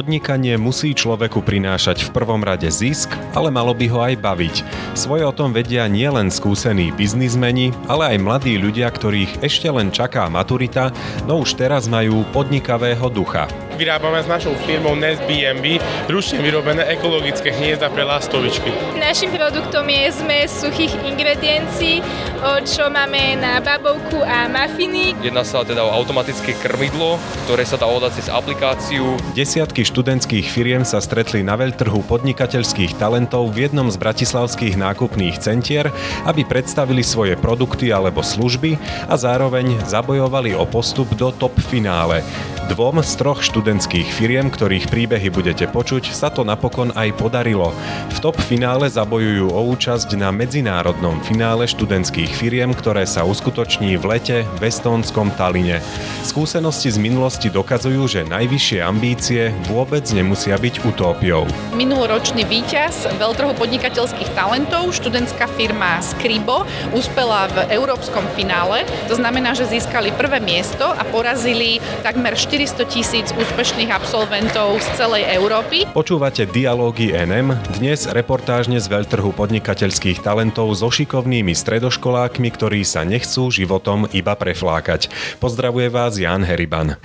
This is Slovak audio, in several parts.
Podnikanie musí človeku prinášať v prvom rade zisk, ale malo by ho aj baviť. Svoje o tom vedia nielen skúsení biznismeni, ale aj mladí ľudia, ktorých ešte len čaká maturita, no už teraz majú podnikavého ducha vyrábame s našou firmou Nest BNB ručne vyrobené ekologické hniezda pre lastovičky. Našim produktom je zmes suchých ingrediencií, čo máme na babovku a mafiny. Jedná sa teda o automatické krmidlo, ktoré sa dá odať cez aplikáciu. Desiatky študentských firiem sa stretli na veľtrhu podnikateľských talentov v jednom z bratislavských nákupných centier, aby predstavili svoje produkty alebo služby a zároveň zabojovali o postup do top finále. Dvom z troch študentských firiem, ktorých príbehy budete počuť, sa to napokon aj podarilo. V top finále zabojujú o účasť na medzinárodnom finále študentských firiem, ktoré sa uskutoční v lete v estónskom Taline. Skúsenosti z minulosti dokazujú, že najvyššie ambície vôbec nemusia byť utópiou. Minuloročný víťaz veľtrhu podnikateľských talentov, študentská firma Skribo, uspela v európskom finále. To znamená, že získali prvé miesto a porazili takmer 4 400 tisíc úspešných absolventov z celej Európy. Počúvate Dialógy NM, dnes reportážne z veľtrhu podnikateľských talentov so šikovnými stredoškolákmi, ktorí sa nechcú životom iba preflákať. Pozdravuje vás Jan Heriban.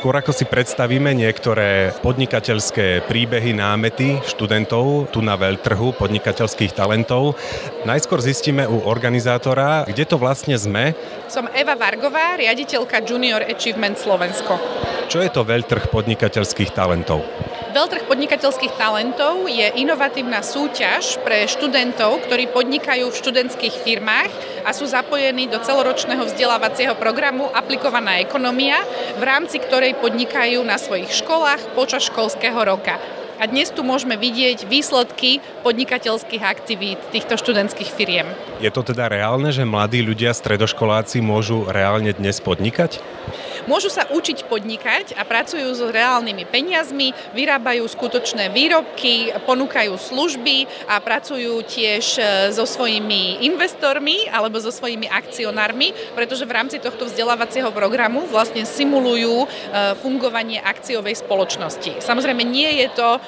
Skôr ako si predstavíme niektoré podnikateľské príbehy, námety študentov tu na veľtrhu podnikateľských talentov, najskôr zistíme u organizátora, kde to vlastne sme. Som Eva Vargová, riaditeľka Junior Achievement Slovensko. Čo je to veľtrh podnikateľských talentov? Veľtrh podnikateľských talentov je inovatívna súťaž pre študentov, ktorí podnikajú v študentských firmách a sú zapojení do celoročného vzdelávacieho programu Aplikovaná ekonomia, v rámci ktorej podnikajú na svojich školách počas školského roka. A dnes tu môžeme vidieť výsledky podnikateľských aktivít týchto študentských firiem. Je to teda reálne, že mladí ľudia, stredoškoláci môžu reálne dnes podnikať? Môžu sa učiť podnikať a pracujú s reálnymi peniazmi, vyrábajú skutočné výrobky, ponúkajú služby a pracujú tiež e, so svojimi investormi alebo so svojimi akcionármi, pretože v rámci tohto vzdelávacieho programu vlastne simulujú e, fungovanie akciovej spoločnosti. Samozrejme nie je to e,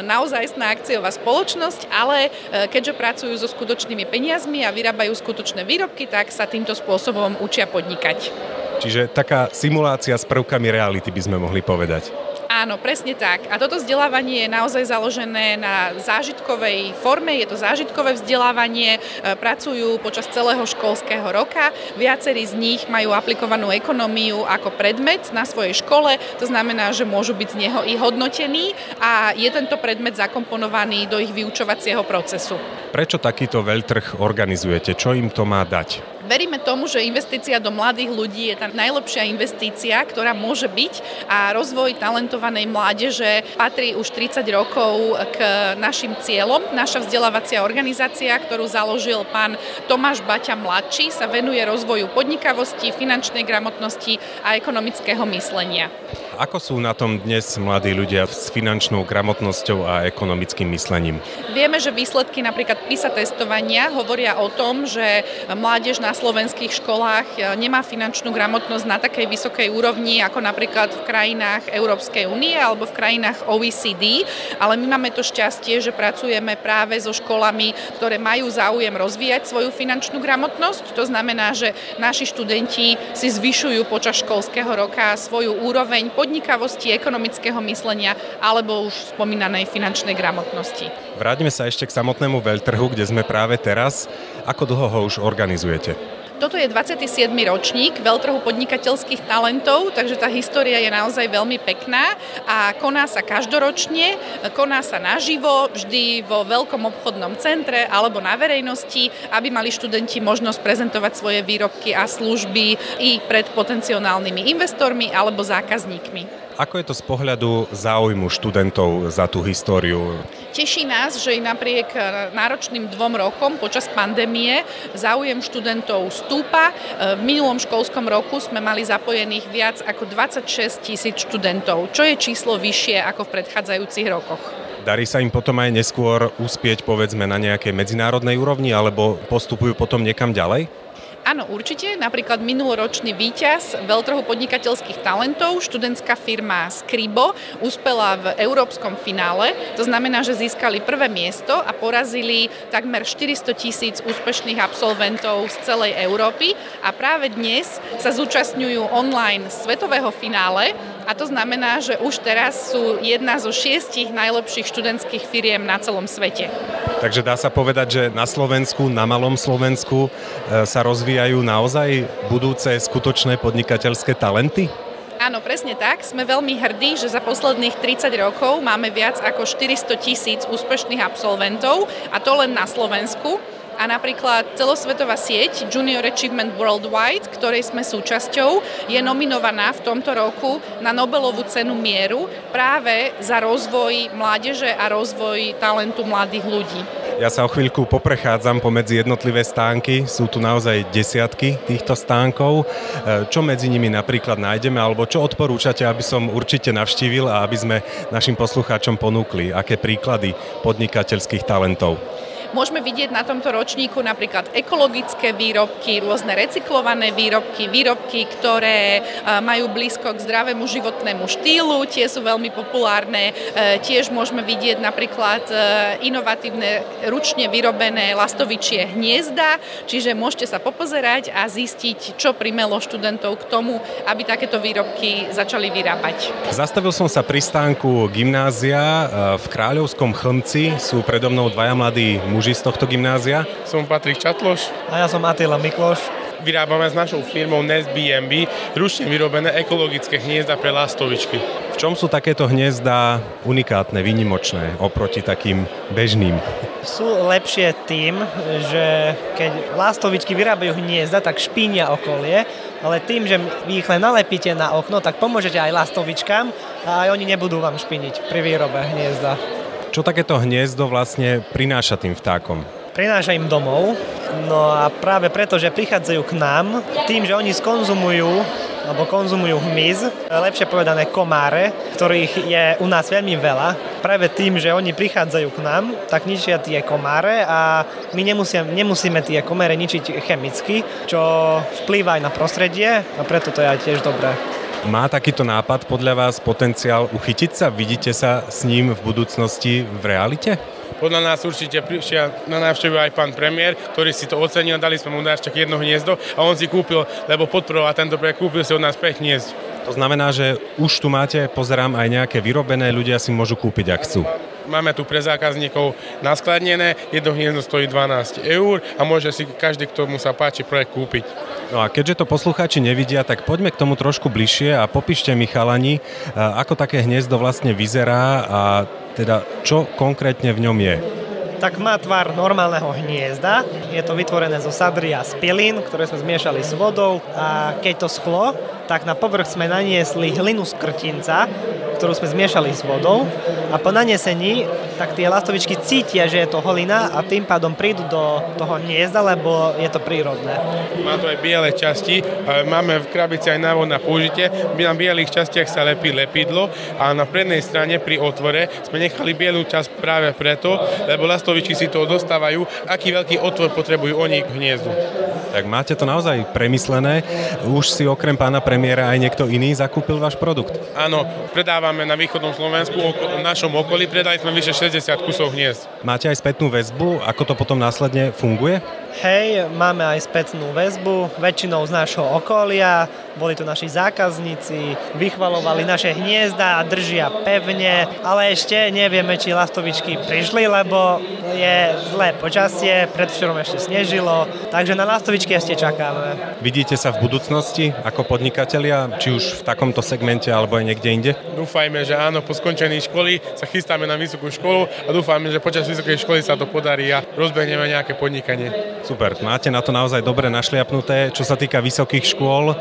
naozajstná akciová spoločnosť, ale keďže pracujú so skutočnými peniazmi a vyrábajú skutočné výrobky, tak sa týmto spôsobom učia podnikať. Čiže taká simulácia s prvkami reality by sme mohli povedať. Áno, presne tak. A toto vzdelávanie je naozaj založené na zážitkovej forme, je to zážitkové vzdelávanie, e, pracujú počas celého školského roka. Viacerí z nich majú aplikovanú ekonómiu ako predmet na svojej škole, to znamená, že môžu byť z neho i hodnotení a je tento predmet zakomponovaný do ich vyučovacieho procesu. Prečo takýto veľtrh organizujete? Čo im to má dať? Veríme tomu, že investícia do mladých ľudí je tá najlepšia investícia, ktorá môže byť a rozvoj talentovanej mládeže patrí už 30 rokov k našim cieľom. Naša vzdelávacia organizácia, ktorú založil pán Tomáš Baťa mladší, sa venuje rozvoju podnikavosti, finančnej gramotnosti a ekonomického myslenia. Ako sú na tom dnes mladí ľudia s finančnou gramotnosťou a ekonomickým myslením? Vieme, že výsledky napríklad PISA testovania hovoria o tom, že mládež na slovenských školách e, nemá finančnú gramotnosť na takej vysokej úrovni ako napríklad v krajinách Európskej únie alebo v krajinách OECD, ale my máme to šťastie, že pracujeme práve so školami, ktoré majú záujem rozvíjať svoju finančnú gramotnosť. To znamená, že naši študenti si zvyšujú počas školského roka svoju úroveň podnikavosti, ekonomického myslenia alebo už spomínanej finančnej gramotnosti. Vráťme sa ešte k samotnému veľtrhu, kde sme práve teraz. Ako dlho ho už organizujete? Toto je 27. ročník veľtrhu podnikateľských talentov, takže tá história je naozaj veľmi pekná a koná sa každoročne, koná sa naživo, vždy vo veľkom obchodnom centre alebo na verejnosti, aby mali študenti možnosť prezentovať svoje výrobky a služby i pred potenciálnymi investormi alebo zákazníkmi. Ako je to z pohľadu záujmu študentov za tú históriu? Teší nás, že i napriek e, náročným dvom rokom počas pandémie záujem študentov stúpa. E, v minulom školskom roku sme mali zapojených viac ako 26 tisíc študentov, čo je číslo vyššie ako v predchádzajúcich rokoch. Darí sa im potom aj neskôr uspieť povedzme na nejakej medzinárodnej úrovni alebo postupujú potom niekam ďalej? Áno, určite. Napríklad minuloročný víťaz veľtrhu podnikateľských talentov, študentská firma Skribo, uspela v európskom finále. To znamená, že získali prvé miesto a porazili takmer 400 tisíc úspešných absolventov z celej Európy a práve dnes sa zúčastňujú online svetového finále a to znamená, že už teraz sú jedna zo šiestich najlepších študentských firiem na celom svete. Takže dá sa povedať, že na Slovensku, na malom Slovensku e, sa rozvíjajú naozaj budúce skutočné podnikateľské talenty? Áno, presne tak. Sme veľmi hrdí, že za posledných 30 rokov máme viac ako 400 tisíc úspešných absolventov a to len na Slovensku a napríklad celosvetová sieť Junior Achievement Worldwide, ktorej sme súčasťou, je nominovaná v tomto roku na Nobelovú cenu mieru práve za rozvoj mládeže a rozvoj talentu mladých ľudí. Ja sa o chvíľku poprechádzam pomedzi jednotlivé stánky. Sú tu naozaj desiatky týchto stánkov. E, čo medzi nimi napríklad nájdeme, alebo čo odporúčate, aby som určite navštívil a aby sme našim poslucháčom ponúkli? Aké príklady podnikateľských talentov? Môžeme vidieť na tomto ročníku napríklad ekologické výrobky, rôzne recyklované výrobky, výrobky, ktoré e, majú blízko k zdravému životnému štýlu, tie sú veľmi populárne. E, tiež môžeme vidieť napríklad e, inovatívne ručne vyrobené lastovičie hniezda, čiže môžete sa popozerať a zistiť, čo primelo študentov k tomu, aby takéto výrobky začali vyrábať. Zastavil som sa pri stánku gymnázia v Kráľovskom chlmci. Sú predo mnou dvaja mladí muži muži z tohto gymnázia. Som Patrik Čatloš. A ja som Atila Mikloš. Vyrábame s našou firmou Nest BNB ručne vyrobené ekologické hniezda pre lastovičky. V čom sú takéto hniezda unikátne, výnimočné oproti takým bežným? Sú lepšie tým, že keď lastovičky vyrábajú hniezda, tak špínia okolie, ale tým, že vy ich len nalepíte na okno, tak pomôžete aj lastovičkám a aj oni nebudú vám špiniť pri výrobe hniezda. Čo takéto hniezdo vlastne prináša tým vtákom? Prináša im domov, no a práve preto, že prichádzajú k nám, tým, že oni skonzumujú alebo konzumujú hmyz, lepšie povedané komáre, ktorých je u nás veľmi veľa. Práve tým, že oni prichádzajú k nám, tak ničia tie komáre a my nemusíme, nemusíme tie komáre ničiť chemicky, čo vplýva aj na prostredie a preto to je aj tiež dobré. Má takýto nápad podľa vás potenciál uchytiť sa? Vidíte sa s ním v budúcnosti v realite? Podľa nás určite prišiel na návštevu aj pán premiér, ktorý si to ocenil, dali sme mu darček jedno hniezdo a on si kúpil, lebo podporoval tento projekt, kúpil si od nás 5 hniezd. To znamená, že už tu máte, pozerám, aj nejaké vyrobené, ľudia si môžu kúpiť, ak chcú. Máme tu pre zákazníkov naskladnené, jedno hniezdo stojí 12 eur a môže si každý, kto mu sa páči, projekt kúpiť. No a keďže to poslucháči nevidia, tak poďme k tomu trošku bližšie a popíšte mi chalani, ako také hniezdo vlastne vyzerá a teda čo konkrétne v ňom je tak má tvar normálneho hniezda. Je to vytvorené zo sadry a z pilín, ktoré sme zmiešali s vodou a keď to schlo, tak na povrch sme naniesli hlinu z krtinca, ktorú sme zmiešali s vodou a po nanesení tak tie lastovičky cítia, že je to holina a tým pádom prídu do toho hniezda, lebo je to prírodné. Má to aj biele časti, máme v krabici aj návod na použitie. Na bielých častiach sa lepí lepidlo a na prednej strane pri otvore sme nechali bielú časť práve preto, lebo lastovičky si to dostávajú, aký veľký otvor potrebujú oni k hniezdu. Tak máte to naozaj premyslené. Už si okrem pána premiéra aj niekto iný zakúpil váš produkt? Áno, predávame na východnom Slovensku, v našom okolí predali sme vyše 60 kusov hniezd. Máte aj spätnú väzbu, ako to potom následne funguje? Hej, máme aj spätnú väzbu, väčšinou z nášho okolia, boli tu naši zákazníci, vychvalovali naše hniezda a držia pevne, ale ešte nevieme, či lastovičky prišli, lebo je zlé počasie, predvčerom ešte snežilo, takže na lastovičky ešte čakáme. Vidíte sa v budúcnosti ako podnikatelia, či už v takomto segmente alebo aj niekde inde? Dúfajme, že áno, po skončení školy sa chystáme na vysokú školu a dúfajme, že počas vysokej školy sa to podarí a rozbehneme nejaké podnikanie. Super, máte na to naozaj dobre našliapnuté. Čo sa týka vysokých škôl, e,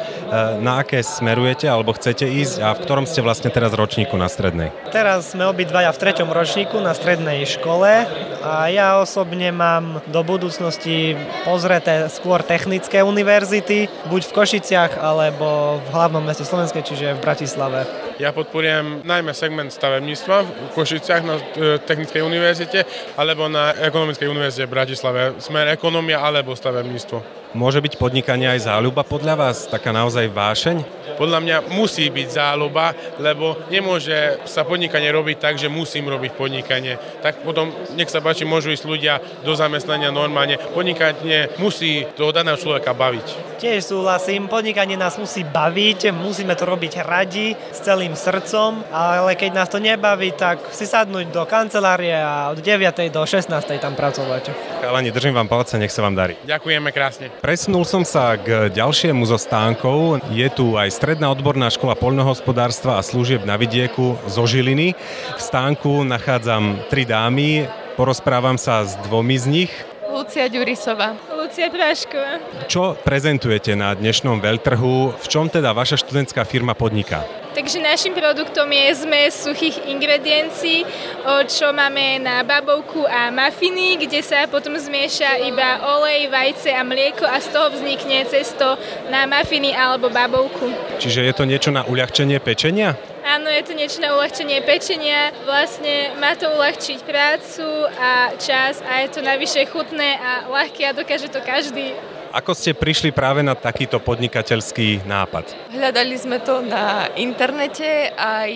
na aké smerujete alebo chcete ísť a v ktorom ste vlastne teraz ročníku na strednej? Teraz sme obidvaja v treťom ročníku na strednej škole a ja osobne mám do budúcnosti pozreté skôr technické univerzity, buď v Košiciach alebo v hlavnom meste Slovenskej, čiže v Bratislave. Ja podporujem najmä segment stavebníctva v Košiciach na e, Technickej univerzite alebo na Ekonomickej univerzite v Bratislave. Smer ekonomia alebo stavebníctvo. Môže byť podnikanie aj záľuba podľa vás? Taká naozaj vášeň? Podľa mňa musí byť záľuba, lebo nemôže sa podnikanie robiť tak, že musím robiť podnikanie. Tak potom, nech sa páči, môžu ísť ľudia do zamestnania normálne. Podnikanie musí toho daného človeka baviť. Tiež súhlasím, podnikanie nás musí baviť, musíme to robiť radi, s celým srdcom, ale keď nás to nebaví, tak si sadnúť do kancelárie a od 9. do 16. tam pracovať. Chalani, držím vám palce, nech sa vám darí. Ďakujeme krásne. Presunul som sa k ďalšiemu zo stánkov. Je tu aj Stredná odborná škola poľnohospodárstva a služieb na vidieku zo Žiliny. V stánku nachádzam tri dámy, porozprávam sa s dvomi z nich. Lucia Ďurisová. Lucia Prášková. Čo prezentujete na dnešnom veľtrhu? V čom teda vaša študentská firma podniká? Takže našim produktom je zmes suchých ingrediencií, čo máme na babovku a mafiny, kde sa potom zmieša iba olej, vajce a mlieko a z toho vznikne cesto na mafiny alebo babovku. Čiže je to niečo na uľahčenie pečenia? Áno, je to niečo na uľahčenie pečenia. Vlastne má to uľahčiť prácu a čas a je to navyše chutné a ľahké a dokáže to každý. Ako ste prišli práve na takýto podnikateľský nápad? Hľadali sme to na internete aj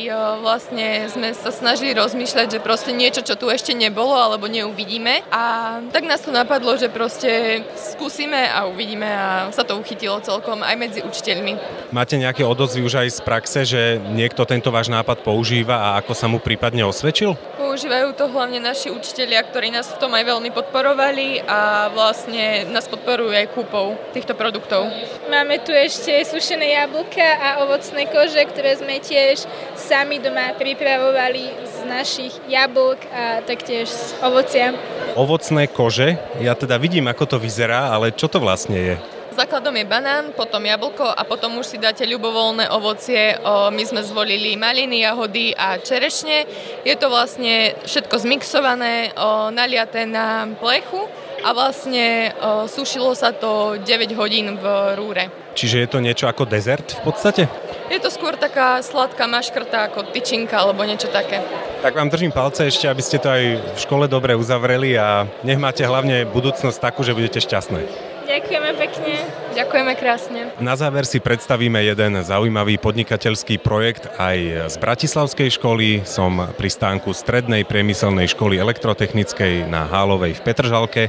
vlastne sme sa snažili rozmýšľať, že proste niečo, čo tu ešte nebolo alebo neuvidíme a tak nás to napadlo, že proste skúsime a uvidíme a sa to uchytilo celkom aj medzi učiteľmi. Máte nejaké odozvy už aj z praxe, že niekto tento váš nápad používa a ako sa mu prípadne osvedčil? Používajú to hlavne naši učitelia, ktorí nás v tom aj veľmi podporovali a vlastne nás podporujú aj kúpou týchto produktov. Máme tu ešte sušené jablka a ovocné kože, ktoré sme tiež sami doma pripravovali z našich jablk a taktiež z ovocia. Ovocné kože? Ja teda vidím, ako to vyzerá, ale čo to vlastne je? Základom je banán, potom jablko a potom už si dáte ľubovoľné ovocie. My sme zvolili maliny, jahody a čerešne. Je to vlastne všetko zmixované, naliaté na plechu a vlastne sušilo sa to 9 hodín v rúre. Čiže je to niečo ako dezert v podstate? Je to skôr taká sladká maškrta ako tyčinka alebo niečo také. Tak vám držím palce ešte, aby ste to aj v škole dobre uzavreli a nech máte hlavne budúcnosť takú, že budete šťastné. Ďakujeme pekne. Ďakujeme krásne. Na záver si predstavíme jeden zaujímavý podnikateľský projekt aj z Bratislavskej školy. Som pri stánku Strednej priemyselnej školy elektrotechnickej na Hálovej v Petržalke.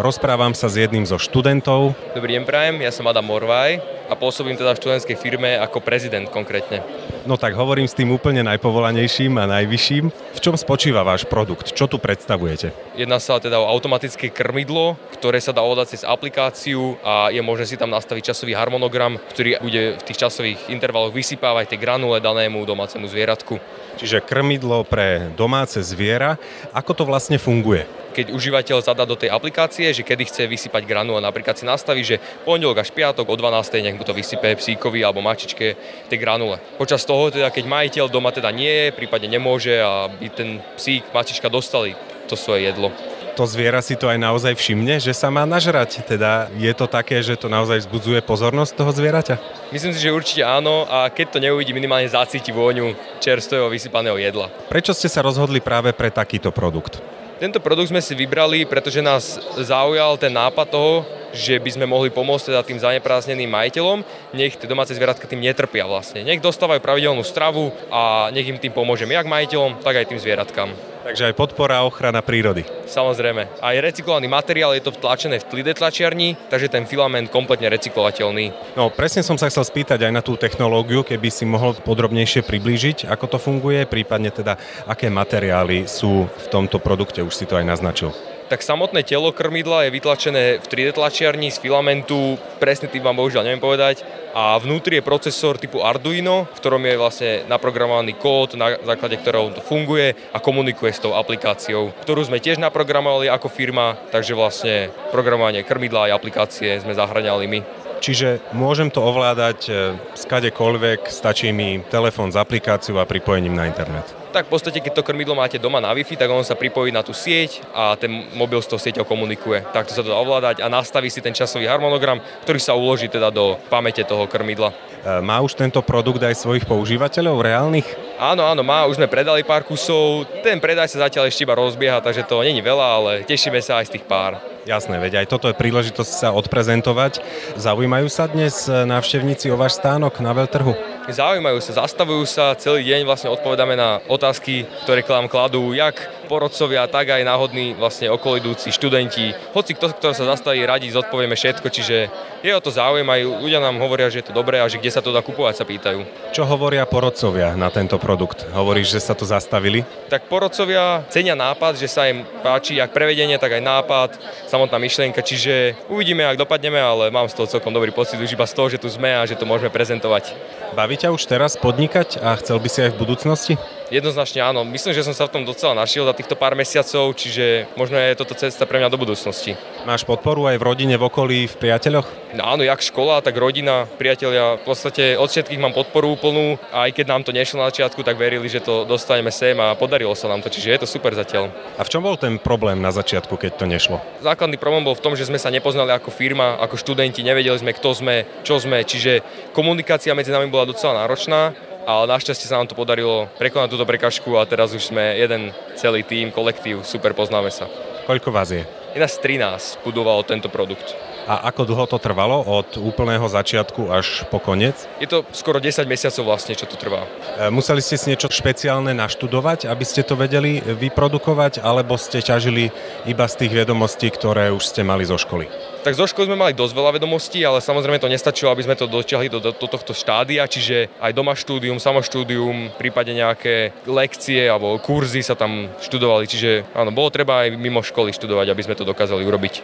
Rozprávam sa s jedným zo študentov. Dobrý deň, prajem. Ja som Adam Morvaj a pôsobím teda v študentskej firme ako prezident konkrétne. No tak hovorím s tým úplne najpovolanejším a najvyšším. V čom spočíva váš produkt? Čo tu predstavujete? Jedná sa teda o automatické krmidlo, ktoré sa dá ovládať cez aplikáciu a je možné si tam nastaviť časový harmonogram, ktorý bude v tých časových intervaloch vysypávať tie granule danému domácemu zvieratku. Čiže krmidlo pre domáce zviera. Ako to vlastne funguje? Keď užívateľ zadá do tej aplikácie, že kedy chce vysypať granule, napríklad si nastaví, že pondelok až piatok o 12. nech mu to vysype psíkovi alebo mačičke tie granule. Počas toho, teda, keď majiteľ doma teda nie je, prípadne nemôže, aby ten psík, mačička dostali to svoje jedlo to zviera si to aj naozaj všimne, že sa má nažrať. Teda je to také, že to naozaj vzbudzuje pozornosť toho zvieraťa? Myslím si, že určite áno a keď to neuvidí, minimálne zacíti vôňu čerstvého vysypaného jedla. Prečo ste sa rozhodli práve pre takýto produkt? Tento produkt sme si vybrali, pretože nás zaujal ten nápad toho, že by sme mohli pomôcť teda tým zaneprázdneným majiteľom, nech tie domáce zvieratka tým netrpia vlastne. Nech dostávajú pravidelnú stravu a nech im tým pomôžeme jak majiteľom, tak aj tým zvieratkám. Takže aj podpora a ochrana prírody. Samozrejme. Aj recyklovaný materiál je to vtlačené v tlide tlačiarni, takže ten filament kompletne recyklovateľný. No presne som sa chcel spýtať aj na tú technológiu, keby si mohol podrobnejšie priblížiť, ako to funguje, prípadne teda aké materiály sú v tomto produkte, už si to aj naznačil tak samotné telo krmidla je vytlačené v 3D tlačiarni z filamentu, presne tým vám bohužiaľ neviem povedať, a vnútri je procesor typu Arduino, v ktorom je vlastne naprogramovaný kód, na základe ktorého to funguje a komunikuje s tou aplikáciou, ktorú sme tiež naprogramovali ako firma, takže vlastne programovanie krmidla a aplikácie sme zahraňali my. Čiže môžem to ovládať e, skadekoľvek, stačí mi telefón s aplikáciou a pripojením na internet tak v podstate, keď to krmidlo máte doma na Wi-Fi, tak on sa pripojí na tú sieť a ten mobil s tou sieťou komunikuje. Takto sa to dá ovládať a nastaví si ten časový harmonogram, ktorý sa uloží teda do pamäte toho krmidla. E, má už tento produkt aj svojich používateľov reálnych? Áno, áno, má, už sme predali pár kusov, ten predaj sa zatiaľ ešte iba rozbieha, takže to není veľa, ale tešíme sa aj z tých pár. Jasné, veď aj toto je príležitosť sa odprezentovať. Zaujímajú sa dnes návštevníci o váš stánok na veľtrhu? Zaujímajú sa, zastavujú sa, celý deň vlastne odpovedáme na otázky, ktoré k vám kladú, jak porodcovia, tak aj náhodní vlastne okolidúci študenti. Hoci kto, kto sa zastaví, radi zodpovieme všetko, čiže je o to záujem, aj ľudia nám hovoria, že je to dobré a že kde sa to dá kupovať, sa pýtajú. Čo hovoria porodcovia na tento produkt? Hovoríš, že sa to zastavili? Tak porodcovia cenia nápad, že sa im páči jak prevedenie, tak aj nápad, samotná myšlienka, čiže uvidíme, ak dopadneme, ale mám z toho celkom dobrý pocit už iba z toho, že tu sme a že to môžeme prezentovať. Baví ťa už teraz podnikať a chcel by si aj v budúcnosti? Jednoznačne áno. Myslím, že som sa v tom docela našiel za týchto pár mesiacov, čiže možno je toto cesta pre mňa do budúcnosti. Máš podporu aj v rodine, v okolí, v priateľoch? No, áno, jak škola, tak rodina, priatelia. V podstate od všetkých mám podporu úplnú a aj keď nám to nešlo na začiatku, tak verili, že to dostaneme sem a podarilo sa nám to, čiže je to super zatiaľ. A v čom bol ten problém na začiatku, keď to nešlo? Základný problém bol v tom, že sme sa nepoznali ako firma, ako študenti, nevedeli sme, kto sme, čo sme, čiže komunikácia medzi nami bola docela náročná ale našťastie sa nám to podarilo prekonať túto prekažku a teraz už sme jeden celý tým, kolektív, super poznáme sa. Koľko vás je? Je nás 13 budovalo tento produkt. A ako dlho to trvalo od úplného začiatku až po koniec? Je to skoro 10 mesiacov vlastne, čo to trvá. E, museli ste si niečo špeciálne naštudovať, aby ste to vedeli vyprodukovať, alebo ste ťažili iba z tých vedomostí, ktoré už ste mali zo školy? Tak zo školy sme mali dosť veľa vedomostí, ale samozrejme to nestačilo, aby sme to dotiahli do, do, do tohto štádia, čiže aj doma štúdium, samoštúdium, prípadne nejaké lekcie alebo kurzy sa tam študovali, čiže áno, bolo treba aj mimo školy študovať, aby sme to dokázali urobiť.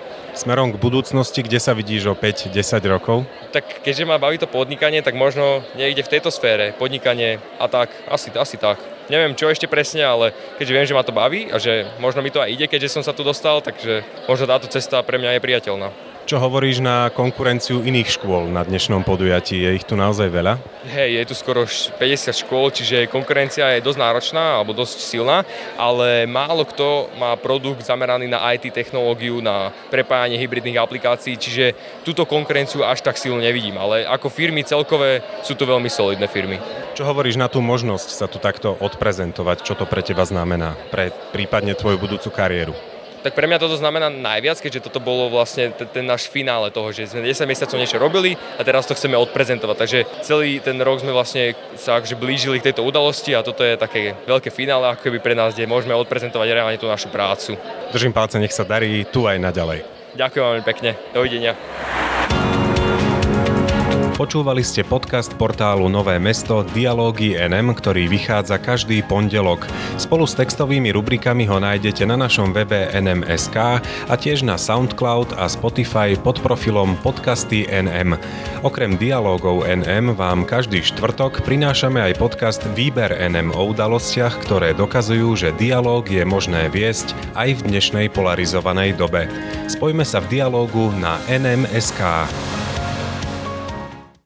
Smerom k budúcnosti, kde sa vidíš o 5-10 rokov? Tak keďže ma baví to podnikanie, tak možno niekde v tejto sfére, podnikanie a tak, asi, asi tak. Neviem čo ešte presne, ale keďže viem, že ma to baví a že možno mi to aj ide, keďže som sa tu dostal, takže možno táto cesta pre mňa je priateľná. Čo hovoríš na konkurenciu iných škôl na dnešnom podujatí? Je ich tu naozaj veľa? Hej, je tu skoro 50 škôl, čiže konkurencia je dosť náročná alebo dosť silná, ale málo kto má produkt zameraný na IT technológiu, na prepájanie hybridných aplikácií, čiže túto konkurenciu až tak silno nevidím, ale ako firmy celkové sú to veľmi solidné firmy. Čo hovoríš na tú možnosť sa tu takto odprezentovať? Čo to pre teba znamená? Pre prípadne tvoju budúcu kariéru? Tak pre mňa toto znamená najviac, keďže toto bolo vlastne ten, ten náš finále toho, že sme 10 mesiacov niečo robili a teraz to chceme odprezentovať. Takže celý ten rok sme vlastne sa akože blížili k tejto udalosti a toto je také veľké finále, ako keby pre nás, kde môžeme odprezentovať reálne tú našu prácu. Držím palce, nech sa darí tu aj naďalej. Ďakujem veľmi pekne. Dovidenia. Počúvali ste podcast portálu Nové mesto Dialógy NM, ktorý vychádza každý pondelok. Spolu s textovými rubrikami ho nájdete na našom webe nm.sk a tiež na SoundCloud a Spotify pod profilom Podcasty NM. Okrem dialógov NM vám každý štvrtok prinášame aj podcast Výber NM o udalostiach, ktoré dokazujú, že dialóg je možné viesť aj v dnešnej polarizovanej dobe. Spojme sa v dialógu na nm.sk.